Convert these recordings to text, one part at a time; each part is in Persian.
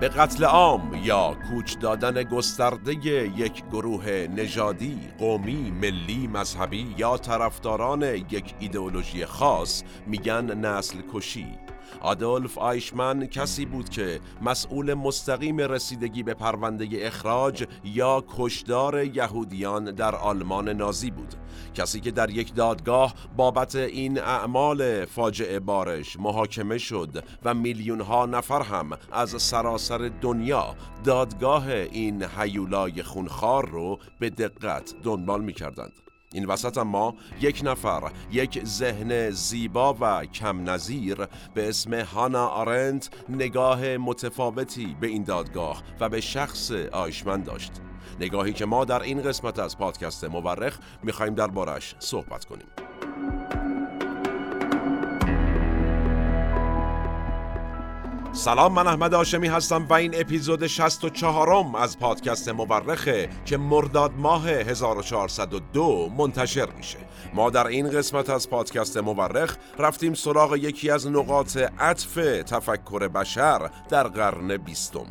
به قتل عام یا کوچ دادن گسترده یک گروه نژادی، قومی، ملی، مذهبی یا طرفداران یک ایدئولوژی خاص میگن نسل کشی. آدولف آیشمن کسی بود که مسئول مستقیم رسیدگی به پرونده اخراج یا کشدار یهودیان در آلمان نازی بود کسی که در یک دادگاه بابت این اعمال فاجعه بارش محاکمه شد و میلیون ها نفر هم از سراسر دنیا دادگاه این حیولای خونخوار رو به دقت دنبال می کردند. این وسط ما یک نفر یک ذهن زیبا و کم نظیر به اسم هانا آرنت نگاه متفاوتی به این دادگاه و به شخص آیشمن داشت. نگاهی که ما در این قسمت از پادکست مورخ می‌خوایم دربارش صحبت کنیم. سلام من احمد آشمی هستم و این اپیزود 64 م از پادکست مورخه که مرداد ماه 1402 منتشر میشه. ما در این قسمت از پادکست مورخ رفتیم سراغ یکی از نقاط عطف تفکر بشر در قرن بیستم.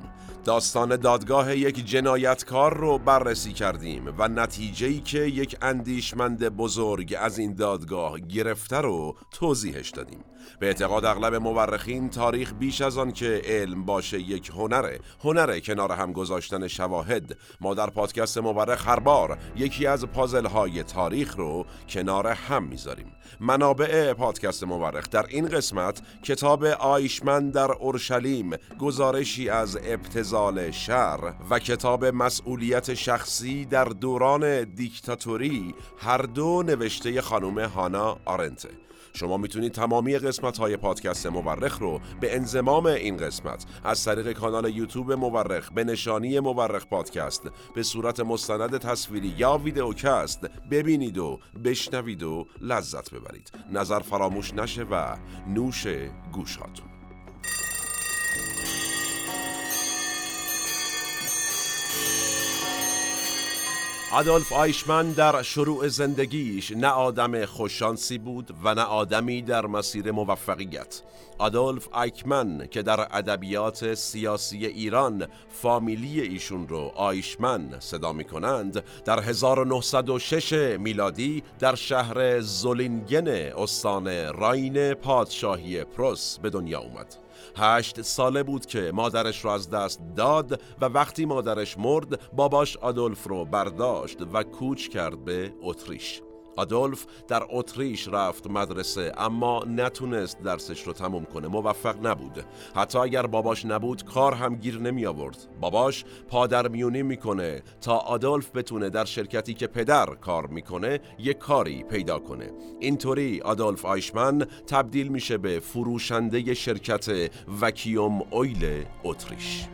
داستان دادگاه یک جنایتکار رو بررسی کردیم و نتیجه‌ای که یک اندیشمند بزرگ از این دادگاه گرفته رو توضیحش دادیم. به اعتقاد اغلب مورخین تاریخ بیش از آن که علم باشه یک هنره هنره کنار هم گذاشتن شواهد. ما در پادکست مورخ هر بار یکی از پازل های تاریخ رو کنار هم می‌ذاریم. منابع پادکست مورخ در این قسمت کتاب آیشمن در اورشلیم گزارشی از ابتزال شر و کتاب مسئولیت شخصی در دوران دیکتاتوری هر دو نوشته خانم هانا آرنته. شما می‌تونید تمامی قسمت های پادکست مورخ رو به انزمام این قسمت از طریق کانال یوتیوب مورخ به نشانی مورخ پادکست به صورت مستند تصویری یا ویدئوکست ببینید و بشنوید و لذت ببرید. نظر فراموش نشه و نوش گوشاتون. آدولف آیشمن در شروع زندگیش نه آدم خوششانسی بود و نه آدمی در مسیر موفقیت. آدولف آیکمن که در ادبیات سیاسی ایران فامیلی ایشون رو آیشمن صدا می کنند در 1906 میلادی در شهر زولینگن استان راین پادشاهی پروس به دنیا اومد. هشت ساله بود که مادرش رو از دست داد و وقتی مادرش مرد باباش آدولف رو برداشت و کوچ کرد به اتریش. آدولف در اتریش رفت مدرسه اما نتونست درسش رو تموم کنه موفق نبود. حتی اگر باباش نبود کار هم گیر نمی آورد. باباش پادر میونی می‌کنه تا آدولف بتونه در شرکتی که پدر کار می‌کنه یک کاری پیدا کنه. اینطوری آدولف آیشمن تبدیل میشه به فروشنده شرکت وکیوم اویل اتریش.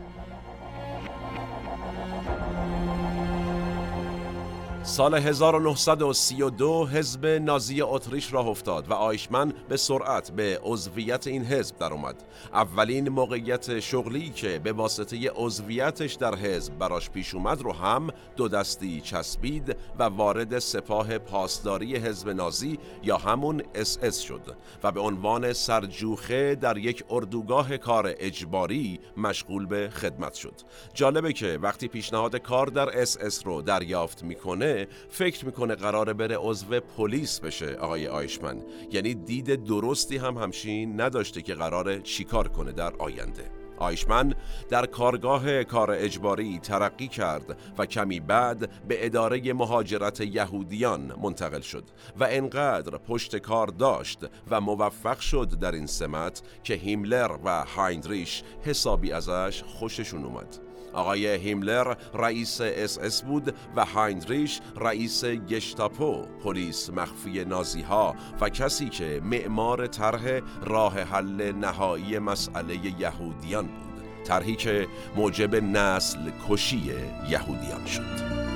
سال 1932 حزب نازی اتریش راه افتاد و آیشمن به سرعت به عضویت این حزب در اومد. اولین موقعیت شغلی که به واسطه عضویتش در حزب براش پیش اومد رو هم دو دستی چسبید و وارد سپاه پاسداری حزب نازی یا همون اس شد و به عنوان سرجوخه در یک اردوگاه کار اجباری مشغول به خدمت شد. جالبه که وقتی پیشنهاد کار در اس رو دریافت می‌کنه فکر می‌کنه قراره بره عضو پلیس بشه آقای آیشمن. یعنی دید درستی هم همشین نداشته که قراره چیکار کنه در آینده. آیشمن در کارگاه کار اجباری ترقی کرد و کمی بعد به اداره مهاجرت یهودیان منتقل شد و انقدر پشت کار داشت و موفق شد در این سمت که هیملر و هایندریش حسابی ازش خوششون اومد. آقای هیملر رئیس اس اس بود و هایدریش رئیس گشتاپو پلیس مخفی نازی ها و کسی که معمار طرح راه حل نهایی مسئله یهودیان بود. طرحی که موجب نسل کشی یهودیان شد.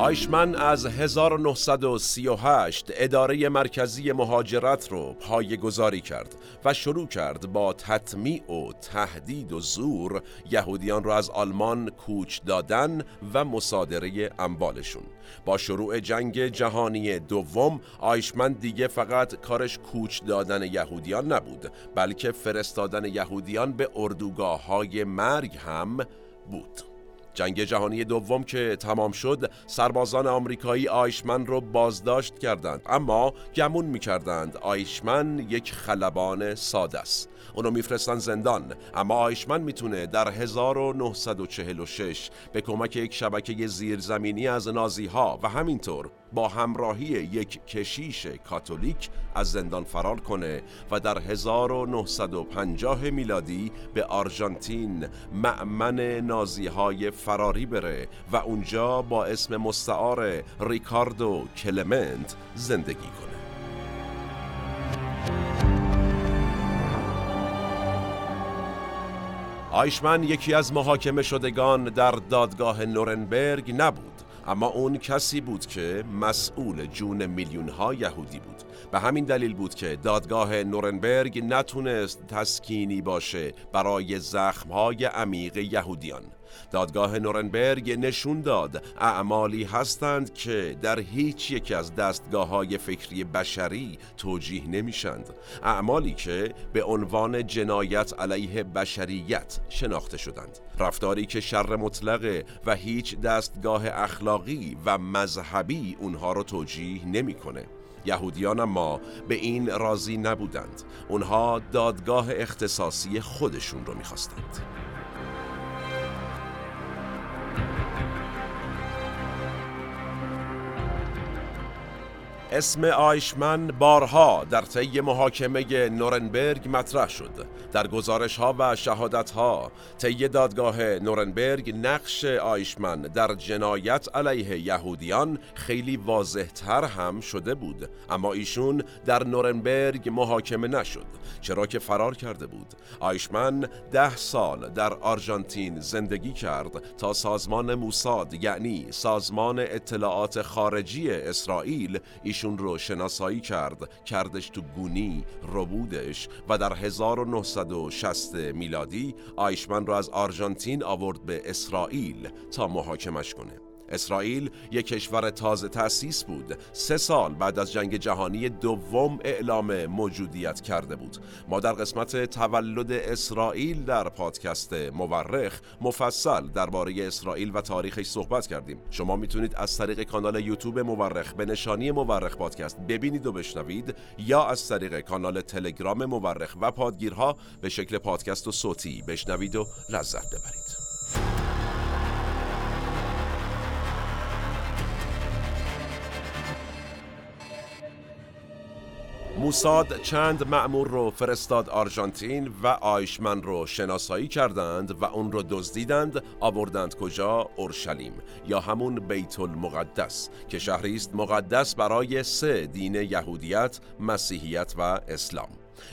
آیشمن از 1938 اداره مرکزی مهاجرت رو پای گذاری کرد و شروع کرد با تطمیع و تهدید و زور یهودیان را از آلمان کوچ دادن و مصادره اموالشون. با شروع جنگ جهانی دوم آیشمن دیگه فقط کارش کوچ دادن یهودیان نبود بلکه فرستادن یهودیان به اردوگاه های مرگ هم بود. جنگ جهانی دوم که تمام شد سربازان آمریکایی آیشمن رو بازداشت کردند. اما گمون می‌کردند آیشمن یک خلبان ساده است. اونو میفرستن زندان. اما آیشمن می‌تونه در 1946 به کمک یک شبکه زیرزمینی از نازی ها و همینطور با همراهی یک کشیش کاتولیک از زندان فرار کنه و در 1950 میلادی به آرژانتین معمن نازی های فراری بره و اونجا با اسم مستعار ریکاردو کلمنت زندگی کنه. آیشمن یکی از محاکمه شدگان در دادگاه نورنبرگ نبود اما اون کسی بود که مسئول جون میلیون ها یهودی بود. به همین دلیل بود که دادگاه نورنبرگ نتونست تسکینی باشه برای زخمهای عمیق یهودیان. دادگاه نورنبرگ نشون داد اعمالی هستند که در هیچ یک از دستگاه های فکری بشری توجیه نمیشند اعمالی که به عنوان جنایت علیه بشریت شناخته شدند. رفتاری که شر مطلقه و هیچ دستگاه اخلاقی و مذهبی اونها رو توجیه نمی‌کنه. یهودیان اما به این راضی نبودند. اونها دادگاه اختصاصی خودشون رو می‌خواستند. اسم آیشمن بارها در طی محاکمه نورنبرگ مطرح شد. در گزارش ها و شهادت ها طی دادگاه نورنبرگ نقش آیشمن در جنایت علیه یهودیان خیلی واضح تر هم شده بود. اما ایشون در نورنبرگ محاکمه نشد چرا که فرار کرده بود. آیشمن ده سال در آرژانتین زندگی کرد تا سازمان موساد یعنی سازمان اطلاعات خارجی اسرائیل رو شناسایی کرد کردش تو گونی ربودش و در 1960 میلادی آیشمن رو از آرژانتین آورد به اسرائیل تا محاکمش کنه. اسرائیل یک کشور تازه تأسیس بود. سه سال بعد از جنگ جهانی دوم اعلام موجودیت کرده بود. ما در قسمت تولد اسرائیل در پادکست مورخ مفصل درباره اسرائیل و تاریخش صحبت کردیم. شما می‌تونید از طریق کانال یوتیوب مورخ به نشانی مورخ پادکست ببینید و بشنوید یا از طریق کانال تلگرام مورخ و پادگیرها به شکل پادکست و صوتی بشنوید و لذت ببرید. موساد چند مأمور رو فرستاد آرژانتین و آیشمن رو شناسایی کردند و اون رو دزدیدند آوردند کجا؟ اورشلیم یا همون بیت المقدس که شهری است مقدس برای سه دین یهودیت، مسیحیت و اسلام.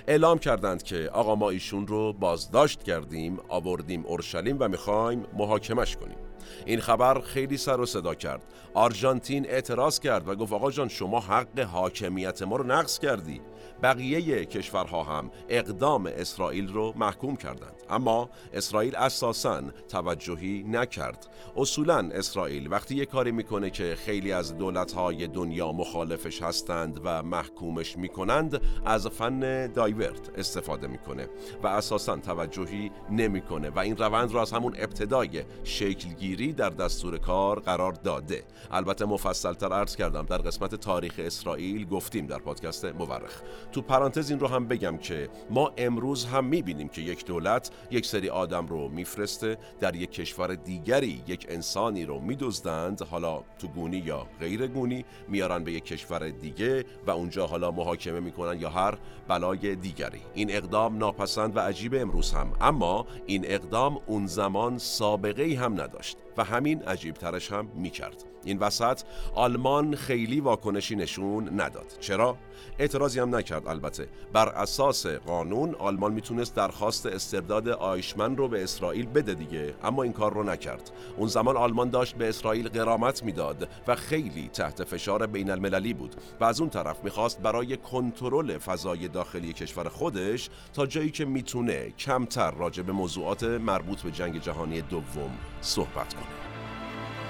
اعلام کردند که آقا ما ایشون رو بازداشت کردیم آوردیم اورشلیم و می‌خوایم محاکمش کنیم. این خبر خیلی سر و صدا کرد. آرژانتین اعتراض کرد و گفت آقا جان شما حق حاکمیت ما رو نقض کردی. بقیه کشورها هم اقدام اسرائیل رو محکوم کردند. اما اسرائیل اساسا توجهی نکرد. اصولا اسرائیل وقتی یه کاری می‌کنه که خیلی از دولتهای دنیا مخالفش هستند و محکومش می‌کنند از فن دایورت استفاده می‌کنه و اساسا توجهی نمی‌کنه و این روند رو از همون ابتدای شکلگیری در دستور کار قرار داده. البته مفصلتر عرض کردم در قسمت تاریخ اسرائیل گفتیم در پادکست مورخ. تو پرانتز این رو هم بگم که ما امروز هم می‌بینیم که یک دولت یک سری آدم رو میفرسته در یک کشور دیگری یک انسانی رو میدزدند حالا تو گونی یا غیر گونی میارن به یک کشور دیگه و اونجا حالا محاکمه می‌کنن یا هر بلای دیگری. این اقدام ناپسند و عجیب امروز هم. اما این اقدام اون زمان سابقه ای هم نداشت. و همین عجیبترش هم می‌کرد. این وسط آلمان خیلی واکنشی نشون نداد. چرا؟ اعتراضی هم نکرد البته. بر اساس قانون آلمان می‌تونست درخواست استرداد آیشمن رو به اسرائیل بده دیگه اما این کار رو نکرد. اون زمان آلمان داشت به اسرائیل قرامت می‌داد و خیلی تحت فشار بین المللی بود و از اون طرف می‌خواست برای کنترل فضای داخلی کشور خودش تا جایی که می‌تونه کمتر راجع به موضوعات مربوط به جنگ جهانی دوم صحبت کنه.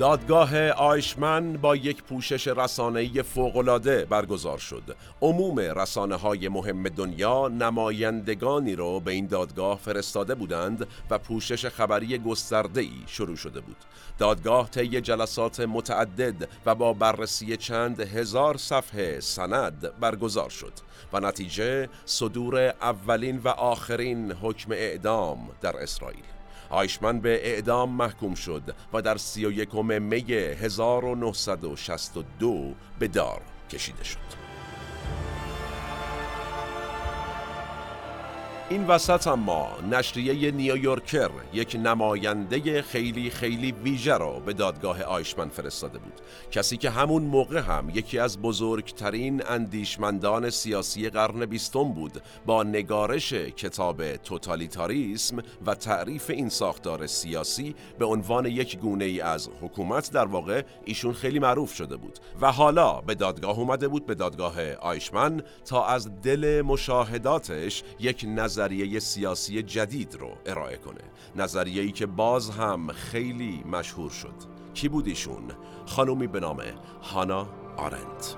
دادگاه آیشمن با یک پوشش رسانه‌ای فوق‌العاده برگزار شد. عموم رسانه های مهم دنیا نمایندگانی رو به این دادگاه فرستاده بودند و پوشش خبری گسترده‌ای شروع شده بود. دادگاه طی جلسات متعدد و با بررسی چند هزار صفحه سند برگزار شد و نتیجه صدور اولین و آخرین حکم اعدام در اسرائیل. آیشمن به اعدام محکوم شد و در سی و یکم می 1962 به دار کشیده شد. این وسط اما نشریه نیویورکر یک نماینده خیلی خیلی ویژه را به دادگاه آیشمن فرستاده بود. کسی که همون موقع هم یکی از بزرگترین اندیشمندان سیاسی قرن بیستم بود با نگارش کتاب توتالیتاریسم و تعریف این ساختار سیاسی به عنوان یک گونه ای از حکومت در واقع ایشون خیلی معروف شده بود و حالا به دادگاه اومده بود به دادگاه آیشمن تا از دل مشاهداتش یک نظر نظریه سیاسی جدید رو ارائه کنه نظریه‌ای که باز هم خیلی مشهور شد کی بود ایشون؟ خانومی به نام هانا آرنت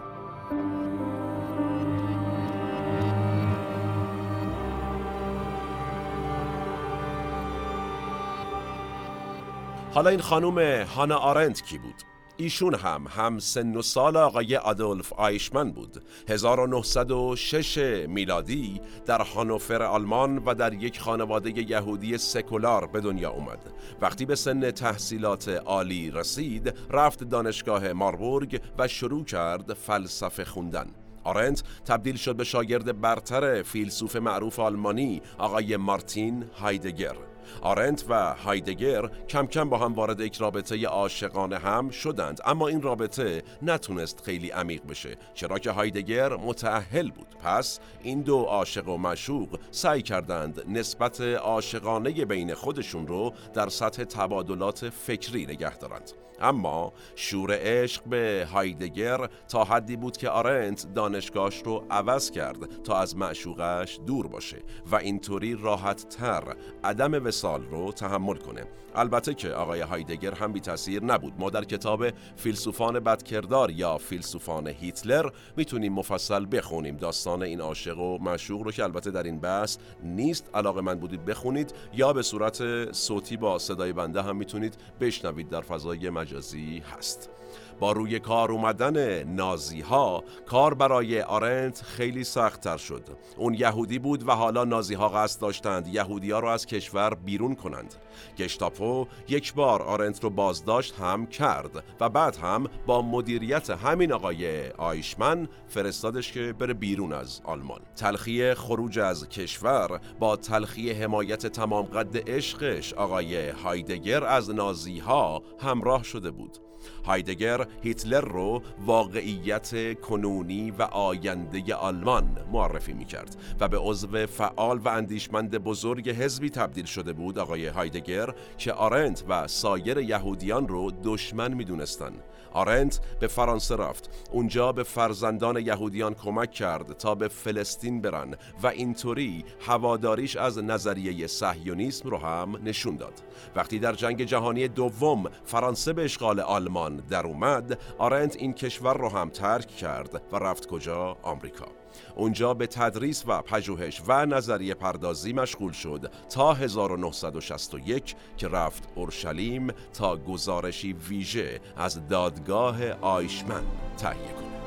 حالا این خانوم هانا آرنت کی بود؟ ایشون هم هم سن و سال آقای آدولف آیشمن بود. 1906 میلادی در هانوفر آلمان و در یک خانواده یهودی سکولار به دنیا اومد. وقتی به سن تحصیلات عالی رسید رفت دانشگاه ماربورگ و شروع کرد فلسفه خوندن. آرنت تبدیل شد به شاگرد برتر فیلسوف معروف آلمانی آقای مارتین هایدگر. آرنت و هایدگر کم کم با هم وارد یک رابطه عاشقانه هم شدند. اما این رابطه نتونست خیلی عمیق بشه چرا که هایدگر متأهل بود. پس این دو عاشق و مشوق سعی کردند نسبت عاشقانه بین خودشون رو در سطح تبادلات فکری نگه دارند. اما شور عشق به هایدگر تا حدی بود که آرنت دانشگاهش رو عوض کرد تا از معشوقش دور باشه و اینطوری راحت تر عدم وسال رو تحمل کنه. البته که آقای هایدگر هم بی تاثیر نبود. ما در کتاب فیلسوفان بدکردار یا فیلسوفان هیتلر می‌تونیم مفصل بخونیم. داستان این عاشق و معشوق رو که البته در این بحث نیست. علاقه من بودید بخونید یا به صورت صوتی با صدای بنده هم می‌تونید بشنوید. در فضای مجازی هست. با روی کار اومدن نازی ها کار برای آرنت خیلی سخت تر شد. اون یهودی بود و حالا نازی ها قصد داشتند یهودی ها رو از کشور بیرون کنند. گشتاپو یک بار آرنت رو بازداشت هم کرد و بعد هم با مدیریت همین آقای آیشمن فرستادش که بره بیرون از آلمان. تلخی خروج از کشور با تلخی حمایت تمام قد عشقش آقای هایدگر از نازی ها همراه شده بود. هایدگر هیتلر رو واقعیت کنونی و آینده آلمان معرفی می کرد و به عضو فعال و اندیشمند بزرگ حزبی تبدیل شده بود آقای هایدگر که آرنت و سایر یهودیان رو دشمن می دونستن. آرنت به فرانسه رفت اونجا به فرزندان یهودیان کمک کرد تا به فلسطین برن و اینطوری هواداریش از نظریه صهیونیسم رو هم نشون داد وقتی در جنگ جهانی دوم فرانسه به اشغال آلمان در اومد آرنت این کشور رو هم ترک کرد و رفت کجا؟ آمریکا. اونجا به تدریس و پژوهش و نظریه پردازی مشغول شد تا 1961 که رفت اورشلیم تا گزارشی ویژه از دادگاه آیشمن تهیه کنه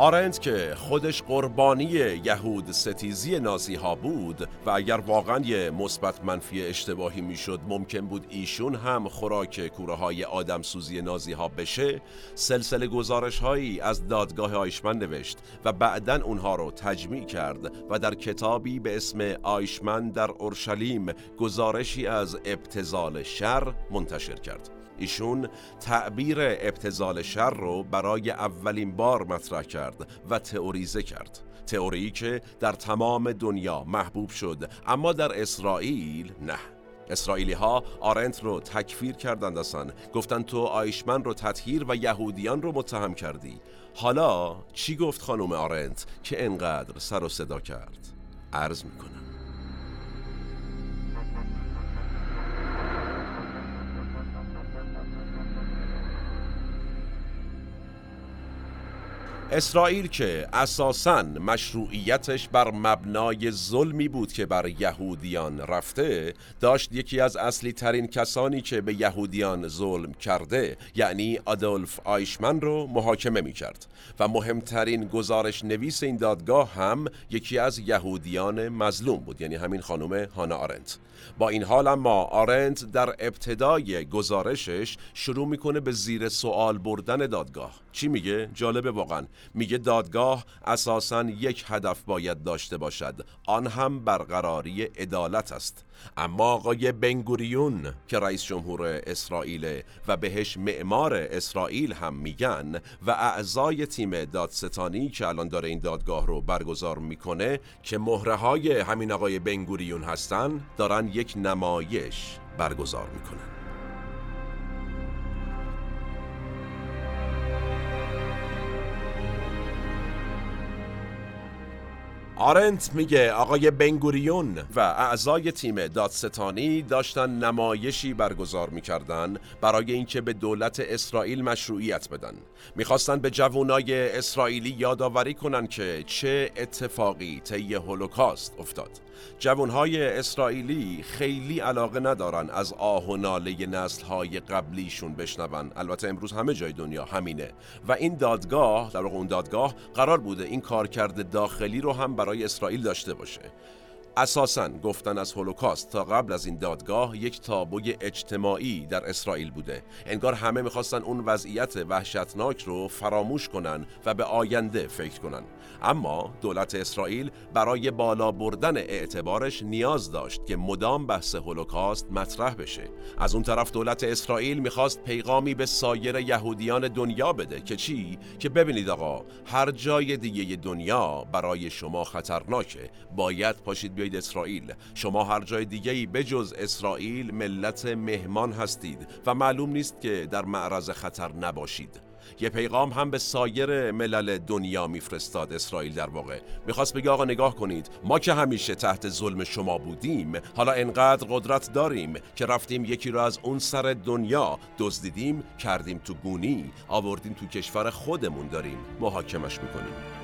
آرنت که خودش قربانی یهود ستیزی نازی ها بود و اگر واقعا یه مثبت منفی اشتباهی می‌شد ممکن بود ایشون هم خوراک کوره های آدم سوزی نازی ها بشه سلسله گزارش هایی از دادگاه آیشمن نوشت و بعدا اونها رو تجمیع کرد و در کتابی به اسم آیشمن در اورشلیم گزارشی از ابتزال شر منتشر کرد. ایشون تعبیر ابتزال شر رو برای اولین بار مطرح کرد و تئوریزه کرد. تئوری که در تمام دنیا محبوب شد اما در اسرائیل نه. اسرائیلی ها آرنت رو تکفیر کردند اصلا گفتن تو آیشمن رو تطهیر و یهودیان رو متهم کردی. حالا چی گفت خانم آرنت که انقدر سر و صدا کرد؟ عرض می‌کنم. اسرائیل که اساساً مشروعیتش بر مبنای ظلمی بود که بر یهودیان رفته داشت یکی از اصلی ترین کسانی که به یهودیان ظلم کرده یعنی آدولف آیشمن رو محاکمه می کرد و مهمترین گزارش نویس این دادگاه هم یکی از یهودیان مظلوم بود یعنی همین خانم هانا آرنت. با این حال اما آرنت در ابتدای گزارشش شروع می‌کنه به زیر سوال بردن دادگاه. چی میگه؟ جالبه واقعا. میگه دادگاه اساسا یک هدف باید داشته باشد. آن هم برقراری عدالت است. اما آقای بنگوریون که رئیس جمهور اسرائیل و بهش معمار اسرائیل هم میگن و اعضای تیم دادستانی که الان داره این دادگاه رو برگزار می‌کنه که مهره های همین آقای بنگوریون هستن دارن یک نمایش برگزار می‌کنن. آرنت میگه آقای بنگوریون و اعضای تیم دادستانی داشتن نمایشی برگزار می‌کردن برای اینکه به دولت اسرائیل مشروعیت بدن. می‌خواستن به جوانای اسرائیلی یادآوری کنن که چه اتفاقی طی هولوکاست افتاد. جوانهای اسرائیلی خیلی علاقه ندارن از آه و ناله نسلهای قبلیشون بشنون. البته امروز همه جای دنیا همینه. و این دادگاه در اون دادگاه قرار بوده این کارکرد داخلی رو هم برای اسرائیل داشته باشه. اساسا گفتن از هولوکاست تا قبل از این دادگاه یک تابوی اجتماعی در اسرائیل بوده. انگار همه می‌خواستن اون وضعیت وحشتناک رو فراموش کنن و به آینده فکر کنن. اما دولت اسرائیل برای بالا بردن اعتبارش نیاز داشت که مدام بحث هولوکاست مطرح بشه. از اون طرف دولت اسرائیل می‌خواست پیغامی به سایر یهودیان دنیا بده که چی؟ که ببینید آقا هر جای دیگه دنیا برای شما خطرناکه. باید پاشید بیایید اسرائیل. شما هر جای دیگه ای بجز اسرائیل ملت مهمان هستید و معلوم نیست که در معرض خطر نباشید. یه پیغام هم به سایر ملل دنیا میفرستاد اسرائیل در واقع. می‌خواست بگه آقا نگاه کنید ما که همیشه تحت ظلم شما بودیم حالا انقدر قدرت داریم که رفتیم یکی رو از اون سر دنیا دزدیدیم کردیم تو گونی آوردیم تو کشور خودمون داریم. محاکمش می‌کنیم.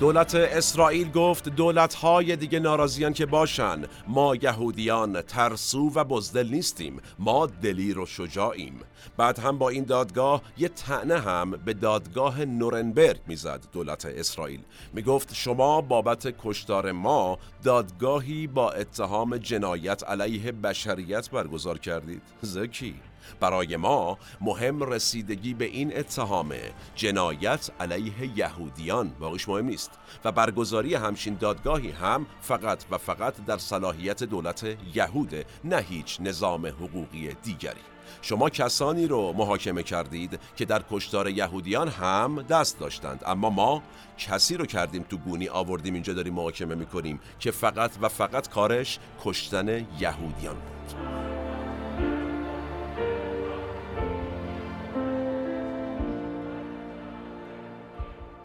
دولت اسرائیل گفت دولتهای دیگه ناراضیان که باشن. ما یهودیان ترسو و بزدل نیستیم. ما دلیر و شجاعیم. بعد هم با این دادگاه یه تعنه هم به دادگاه نورنبرگ می‌زد دولت اسرائیل. می‌گفت شما بابت کشتار ما دادگاهی با اتهام جنایت علیه بشریت برگزار کردید. زکی برای ما مهم رسیدگی به این اتهام جنایت علیه یهودیان. واقعش مهم نیست. و برگزاری همچین دادگاهی هم فقط و فقط در صلاحیت دولت یهود نه هیچ نظام حقوقی دیگری. شما کسانی رو محاکمه کردید که در کشتار یهودیان هم دست داشتند. اما ما کسی رو کردیم تو گونی آوردیم اینجا داریم محاکمه می‌کنیم که فقط و فقط کارش کشتن یهودیان بود.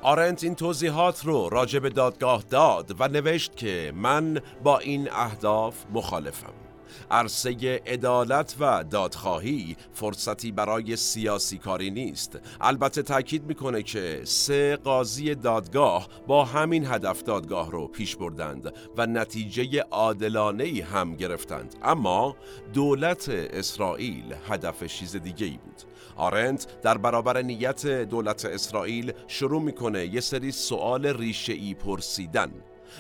آرنت این توضیحات رو راجع به دادگاه داد و نوشت که من با این اهداف مخالفم. عرصه عدالت و دادخواهی فرصتی برای سیاسی کاری نیست. البته تاکید می‌کنه که سه قاضی دادگاه با همین هدف دادگاه رو پیش بردند و نتیجه عادلانه هم گرفتند. اما دولت اسرائیل هدف چیز دیگه ای بود. آرنت در برابر نیت دولت اسرائیل شروع می‌کنه یه سری سوال ریشه ای پرسیدن.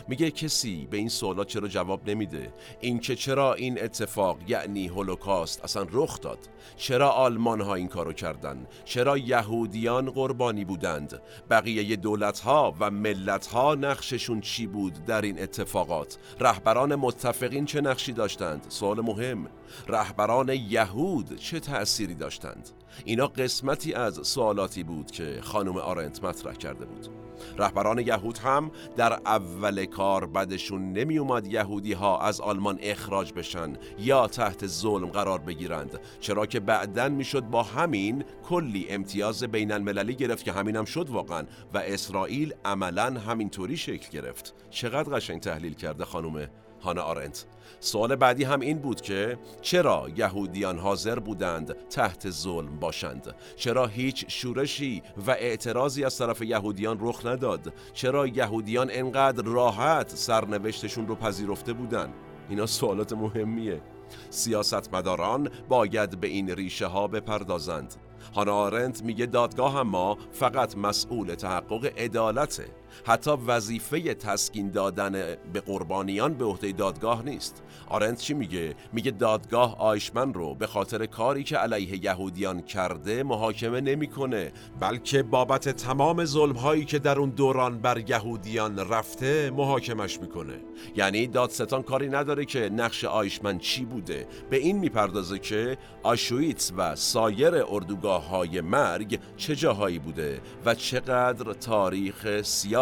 میگه کسی به این سوالات چرا جواب نمیده؟ اینکه چرا این اتفاق یعنی هولوکاست اصلا رخ داد؟ چرا آلمان ها این کارو کردن؟ چرا یهودیان قربانی بودند؟ بقیه دولت ها و ملت ها نقششون چی بود در این اتفاقات؟ رهبران متفقین چه نقشی داشتند؟ سوال مهم. رهبران یهود چه تأثیری داشتند؟ اینا قسمتی از سوالاتی بود که خانم آرنت مطرح کرده بود. رهبران یهود هم در اول کار بدشون نمی اومد یهودی ها از آلمان اخراج بشن یا تحت ظلم قرار بگیرند چرا که بعدن می‌شد با همین کلی امتیاز بین المللی گرفت که همین هم شد واقعا و اسرائیل عملا همینطوری شکل گرفت. چقدر قشنگ تحلیل کرده خانم هانا آرنت. سوال بعدی هم این بود که چرا یهودیان حاضر بودند تحت ظلم باشند؟ چرا هیچ شورشی و اعتراضی از طرف یهودیان رخ نداد؟ چرا یهودیان انقدر راحت سرنوشتشون رو پذیرفته بودند اینا سوالات مهمیه. سیاستمداران باید به این ریشه ها بپردازند. هانا آرنت میگه دادگاه ما فقط مسئول تحقق عدالته. حتی وظیفه تسکین دادن به قربانیان به عهده دادگاه نیست. آرنت چی میگه؟ میگه دادگاه آیشمن رو به خاطر کاری که علیه یهودیان کرده محاکمه نمی‌کنه بلکه بابت تمام ظلم هایی که در اون دوران بر یهودیان رفته محاکمش می‌کنه. یعنی دادستان کاری نداره که نقش آیشمن چی بوده. به این می‌پردازه که آشویتس و سایر اردوگاه های مرگ چه جاهایی بوده و چقدر تاریخ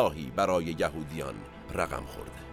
برای یهودیان رقم خورده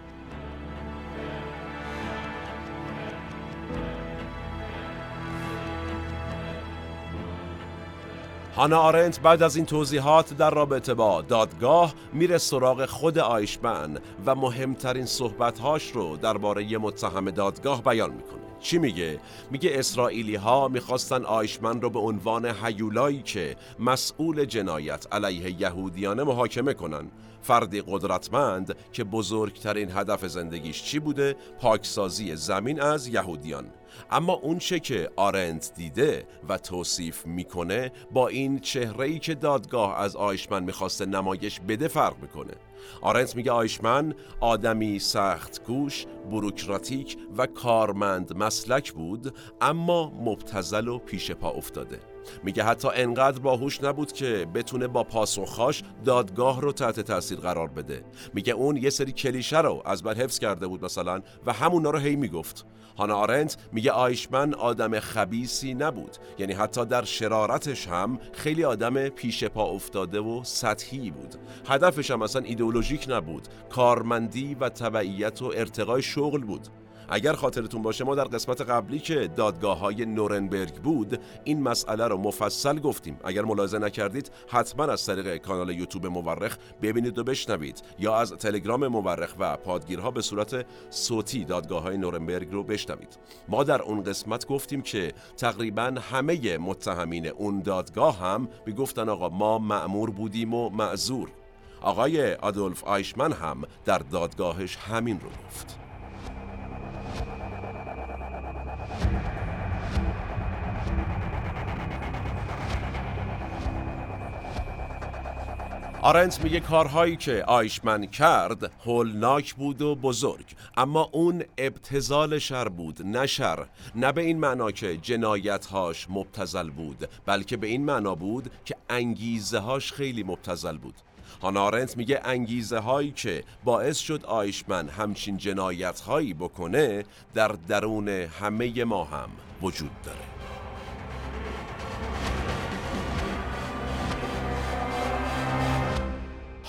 هانا آرنت بعد از این توضیحات در رابطه با دادگاه میره سراغ خود آیشمن و مهمترین صحبتهاش رو درباره متهم دادگاه بیان می‌کنه. چی میگه؟ میگه اسرائیلی ها می‌خواستن آیشمن رو به عنوان حیولایی که مسئول جنایت علیه یهودیانه محاکمه کنن. فردی قدرتمند که بزرگترین هدف زندگیش چی بوده؟ پاکسازی زمین از یهودیان اما اون چه که آرنت دیده و توصیف می‌کنه با این چهره که دادگاه از آیشمن می‌خواسته نمایش بده فرق می‌کنه آرنت میگه آیشمن آدمی سخت گوش، بروکراتیک و کارمند مسلک بود اما مبتزل و پیش پا افتاده میگه حتی انقدر باهوش نبود که بتونه با پاسخهاش دادگاه رو تحت تاثیر قرار بده. میگه اون یه سری کلیشه رو از بر حفظ کرده بود مثلا و همونا رو هی می‌گفت. هانا آرنت میگه آیشمن آدم خبیسی نبود. یعنی حتی در شرارتش هم خیلی آدم پیش پا افتاده و سطحی بود. هدفش هم اصلا ایدئولوژیک نبود. کارمندی و تبعیت و ارتقای شغل بود. اگر خاطرتون باشه ما در قسمت قبلی که دادگاه های نورنبرگ بود این مسئله رو مفصل گفتیم. اگر ملاحظه نکردید حتما از طریق کانال یوتیوب مورخ ببینید و بشنوید یا از تلگرام مورخ و پادگیرها به صورت صوتی دادگاه های نورنبرگ رو بشنوید. ما در اون قسمت گفتیم که تقریبا همه متهمین اون دادگاه هم می‌گفتن آقا ما معمور بودیم و معذور. آقای آدولف آیشمن هم در دادگاهش همین رو گفت. آرنت میگه کارهایی که آیشمن کرد هولناک بود و بزرگ اما اون ابتزال شر بود نه شر. نه به این معنا که جنایتهاش مبتزل بود بلکه به این معنا بود که انگیزه هاش خیلی مبتزل بود. هانارنت میگه انگیزه هایی که باعث شد آیشمن همچین جنایت هایی بکنه در درون همه ما هم وجود داره.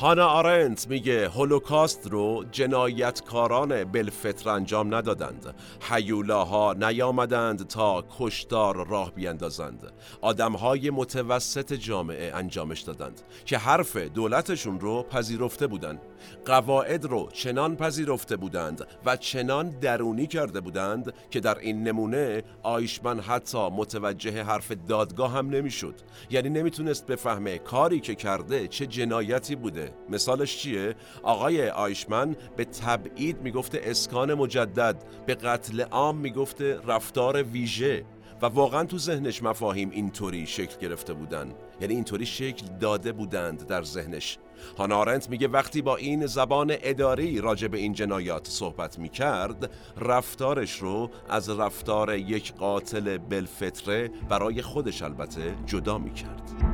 هانا آرنت میگه هولوکاست رو جنایتکاران بلفتر انجام ندادند. حیولاها نیامدند تا کشتار راه بیندازند. آدمهای متوسط جامعه انجامش دادند که حرف دولتشون رو پذیرفته بودند قواعد رو چنان پذیرفته بودند و چنان درونی کرده بودند که در این نمونه آیشمن حتی متوجه حرف دادگاه هم نمی‌شد. یعنی نمی‌تونست بفهمه کاری که کرده چه جنایتی بوده. مثالش چیه؟ آقای آیشمن به تبعید می‌گفته اسکان مجدد به قتل عام می‌گفته رفتار ویژه. و واقعا تو ذهنش مفاهیم اینطوری شکل گرفته بودن. یعنی اینطوری شکل داده بودند در ذهنش. هانارنت میگه وقتی با این زبان اداری راجع به این جنایات صحبت می‌کرد رفتارش رو از رفتار یک قاتل بلفتره برای خودش البته جدا می‌کرد.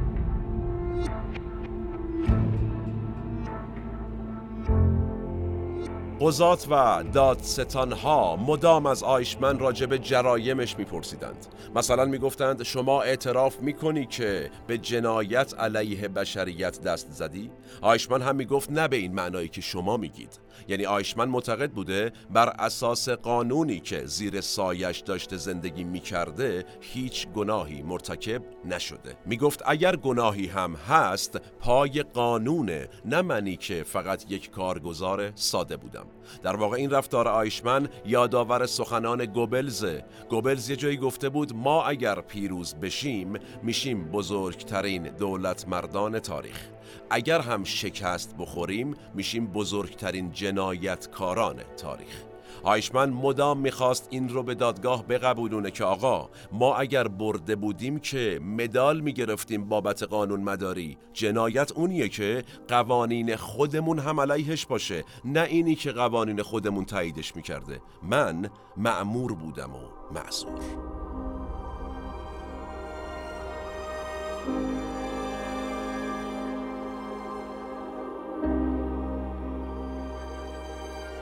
قضات و دادستانها مدام از آیشمن راجب جرایمش میپرسیدند. مثلا می‌گفتند شما اعتراف می‌کنی که به جنایت علیه بشریت دست زدی؟ آیشمن هم می‌گفت نه به این معنایی که شما میگید. یعنی آیشمن معتقد بوده بر اساس قانونی که زیر سایش داشته زندگی می‌کرده هیچ گناهی مرتکب نشده. می‌گفت اگر گناهی هم هست پای قانونه نه منی که فقط یک کارگزار ساده بودم. در واقع این رفتار آیشمن یادآور سخنان گوبلزه. گوبلز یه جایی گفته بود ما اگر پیروز بشیم میشیم بزرگترین دولت مردان تاریخ. اگر هم شکست بخوریم میشیم بزرگترین جنایتکاران تاریخ. آیشمن مدام می‌خواست این رو به دادگاه بقبولونه که آقا ما اگر برده بودیم که مدال می‌گرفتیم بابت قانون مداری. جنایت اونیه که قوانین خودمون هم علیهش باشه نه اینی که قوانین خودمون تاییدش می‌کرده. من معمور بودم و معذور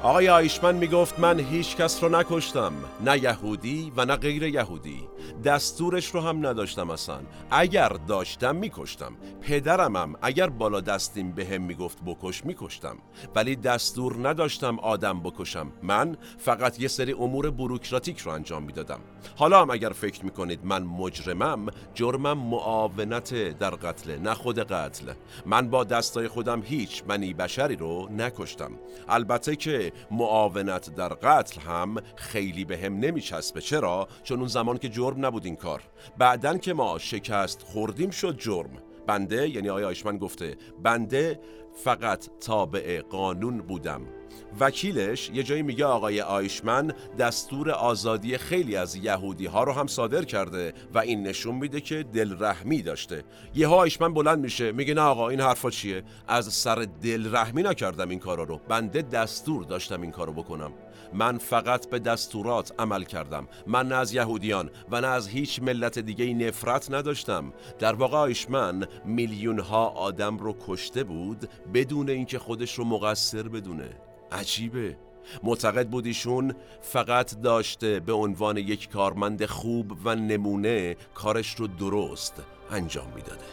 آقای آیشمن می‌گفت من هیچ کس رو نکشتم نه یهودی و نه غیر یهودی. دستورش رو هم نداشتم اصلا. اگر داشتم میکشتم. پدرمم اگر بالا دستیم به هم می‌گفت بکش میکشتم. ولی دستور نداشتم آدم بکشم. من فقط یه سری امور بروکراتیک رو انجام می‌دادم. حالا هم اگر فکر می‌کنید من مجرمم جرمم معاونت در قتل نه خود قتل. من با دستای خودم هیچ منی بشری رو نکشتم. البته که معاونت در قتل هم خیلی به هم نمیچسبه. چرا؟ چون اون زمان که جرم نبود این کار. بعدن که ما شکست خوردیم شد جرم. بنده یعنی آیا آیشمن گفته بنده فقط تابع قانون بودم. وکیلش یه جایی میگه آقای آیشمن دستور آزادی خیلی از یهودی ها رو هم صادر کرده و این نشون میده که دلرحمی داشته. یه آیشمن بلند میشه میگه نه آقا این حرفا چیه؟ از سر دلرحمی نکردم این کارا رو. بنده دستور داشتم این کارو بکنم. من فقط به دستورات عمل کردم. من نه از یهودیان و نه از هیچ ملت دیگه نفرت نداشتم. در واقع آیشمن میلیون ها آدم رو کشته بود بدون اینکه خودش رو مقصر بدونه. عجیبه. معتقد بود ایشون فقط داشته به عنوان یک کارمند خوب و نمونه کارش رو درست انجام می‌داده.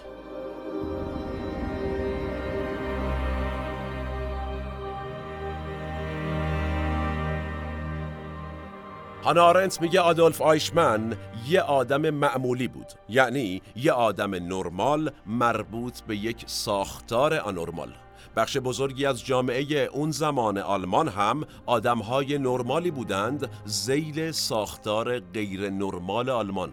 هانا میگه آدولف آیشمن یه آدم معمولی بود. یعنی یه آدم نرمال مربوط به یک ساختار آنورمال بخش بزرگی از جامعه اون زمان آلمان هم آدمهای نرمالی بودند زیل ساختار غیر نرمال آلمان.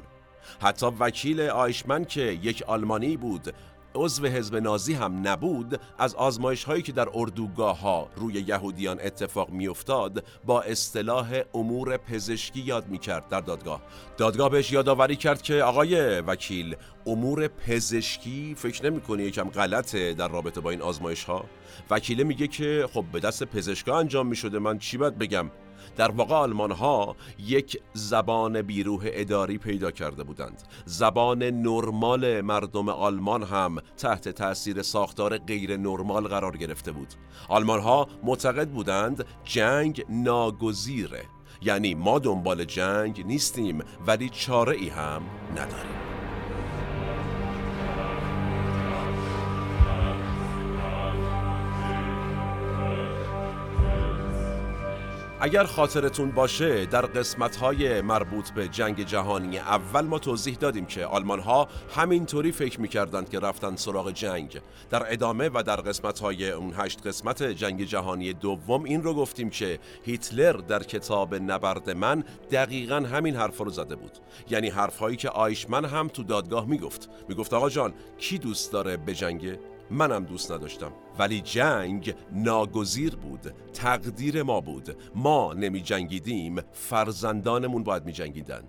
حتی وکیل آیشمن که یک آلمانی بود عضو حزب نازی هم نبود از آزمایش هایی که در اردوگاه ها روی یهودیان اتفاق میافتاد با اصطلاح امور پزشکی یاد می‌کرد در دادگاه. دادگاه بهش یادآوری کرد که آقای وکیل امور پزشکی فکر نمی یکم غلطه در رابطه با این آزمایش ها وکیله میگه که خب به دست پزشکا انجام می شده من چی باید بگم؟ در واقع آلمان ها یک زبان بیروح اداری پیدا کرده بودند. زبان نرمال مردم آلمان هم تحت تاثیر ساختار غیر نرمال قرار گرفته بود. آلمان ها معتقد بودند جنگ ناگزیره یعنی ما دنبال جنگ نیستیم ولی چاره ای هم نداریم. اگر خاطرتون باشه در قسمت های مربوط به جنگ جهانی اول ما توضیح دادیم که آلمان ها همینطوری فکر می‌کردند که رفتن سراغ جنگ. در ادامه و در قسمت های اون هشت قسمت جنگ جهانی دوم این رو گفتیم که هیتلر در کتاب نبرد من دقیقا همین حرف رو زده بود. یعنی حرف هایی که آیشمن هم تو دادگاه می‌گفت. می‌گفت آقا جان کی دوست داره به جنگ منم دوست نداشتم. ولی جنگ ناگزیر بود. تقدیر ما بود. ما نمی جنگیدیم فرزندانمون باید می جنگیدن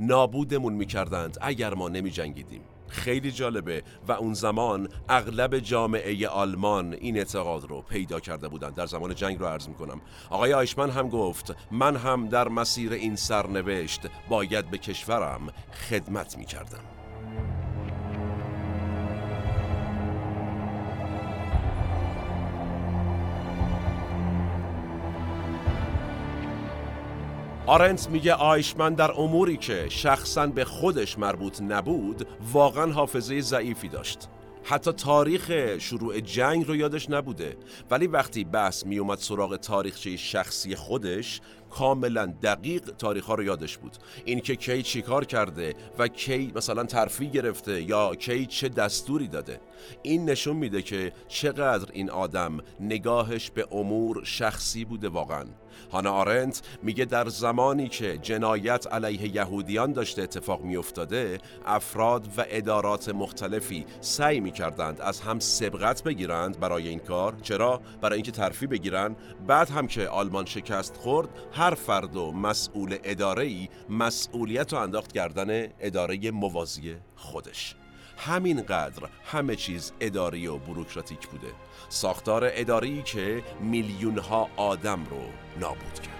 نابودمون می کردند اگر ما نمی جنگیدیم خیلی جالبه و اون زمان اغلب جامعه آلمان این اعتقاد رو پیدا کرده بودند در زمان جنگ رو عرض می‌کنم. آقای آیشمن هم گفت من هم در مسیر این سرنوشت باید به کشورم خدمت می‌کردم. آرنت میگه آیشمن در اموری که شخصا به خودش مربوط نبود واقعا حافظه ضعیفی داشت. حتی تاریخ شروع جنگ رو یادش نبوده. ولی وقتی بحث می اومد سراغ تاریخچه شخصی خودش کاملا دقیق تاریخ ها رو یادش بود. اینکه کی چی کار کرده و کی مثلا ترفی گرفته یا کی چه دستوری داده. این نشون میده که چقدر این آدم نگاهش به امور شخصی بوده واقعا. هانا آرنت میگه در زمانی که جنایت علیه یهودیان داشته اتفاق میافتاده افراد و ادارات مختلفی سعی می‌کردند از هم سبقت بگیرند برای این کار. چرا؟ برای اینکه ترفی بگیرن. بعد هم که آلمان شکست خورد هر فرد و مسئول اداره ای مسئولیت رو انداخت کردن اداره موازی خودش. همینقدر همه چیز اداری و بروکراتیک بوده ساختار اداری که میلیون ها آدم رو نابود کرد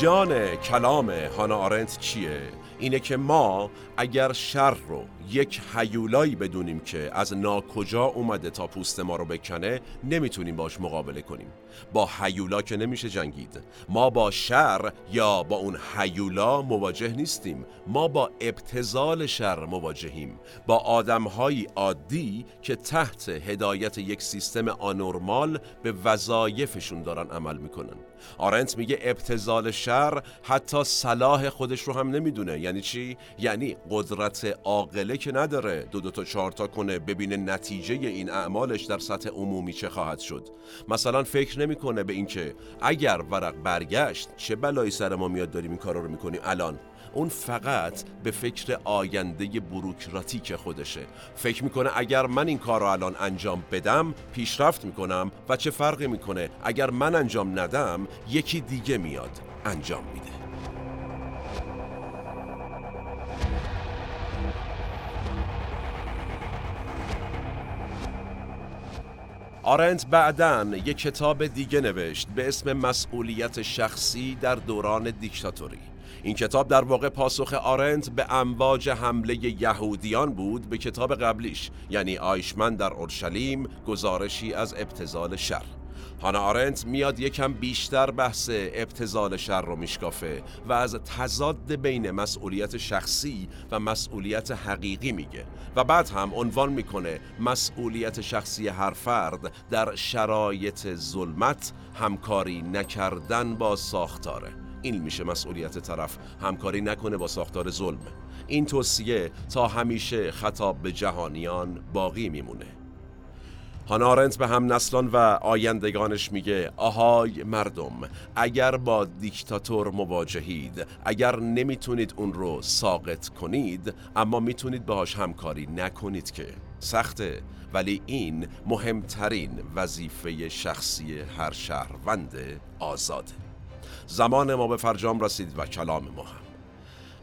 جان کلام هانا آرنت چیه؟ اینه که ما اگر شر رو یک حیولایی بدونیم که از ناکجا اومده تا پوست ما رو بکنه نمی‌تونیم باش مقابله کنیم. با حیولا که نمیشه جنگید. ما با شر یا با اون حیولا مواجه نیستیم. ما با ابتزال شر مواجهیم. با آدمهایی عادی که تحت هدایت یک سیستم آنورمال به وظایفشون دارن عمل می‌کنن. آرنت میگه ابتزال شر حتی صلاح خودش رو هم نمی‌دونه. یعنی چی؟ یعنی قدرت عاقله که نداره. دو دو تا چهار تا کنه ببینه نتیجه این اعمالش در سطح عمومی چه خواهد شد. مثلا فکر نمی‌کنه به اینکه اگر ورق برگشت چه بلایی سر ما میاد داریم این کارا رو می‌کنیم. الان اون فقط به فکر آینده بروکراتیک خودشه. فکر می‌کنه اگر من این کار رو الان انجام بدم پیشرفت می‌کنم و چه فرقی می‌کنه؟ اگر من انجام ندم یکی دیگه میاد انجام میده. آرنت بعدن یک کتاب دیگه نوشت به اسم مسئولیت شخصی در دوران دیکتاتوری. این کتاب در واقع پاسخ آرنت به امواج حمله یهودیان بود به کتاب قبلیش یعنی آیشمن در اورشلیم گزارشی از ابتزال شر. هانا آرنت میاد یکم بیشتر بحث ابتزال شر رو میشکافه و از تضاد بین مسئولیت شخصی و مسئولیت حقیقی میگه و بعد هم عنوان می‌کنه مسئولیت شخصی هر فرد در شرایط ظلمت همکاری نکردن با ساختاره. این میشه مسئولیت طرف همکاری نکنه با ساختار ظلم. این توصیه تا همیشه خطاب به جهانیان باقی میمونه. هانارنت به هم نسلان و آیندگانش میگه آهای مردم اگر با دیکتاتور مواجهید اگر نمی‌تونید اون رو ساقط کنید اما می‌تونید باهاش همکاری نکنید که. سخته ولی این مهمترین وظیفه شخصی هر شهروند آزاده. زمان ما به فرجام رسید و کلام ما هم.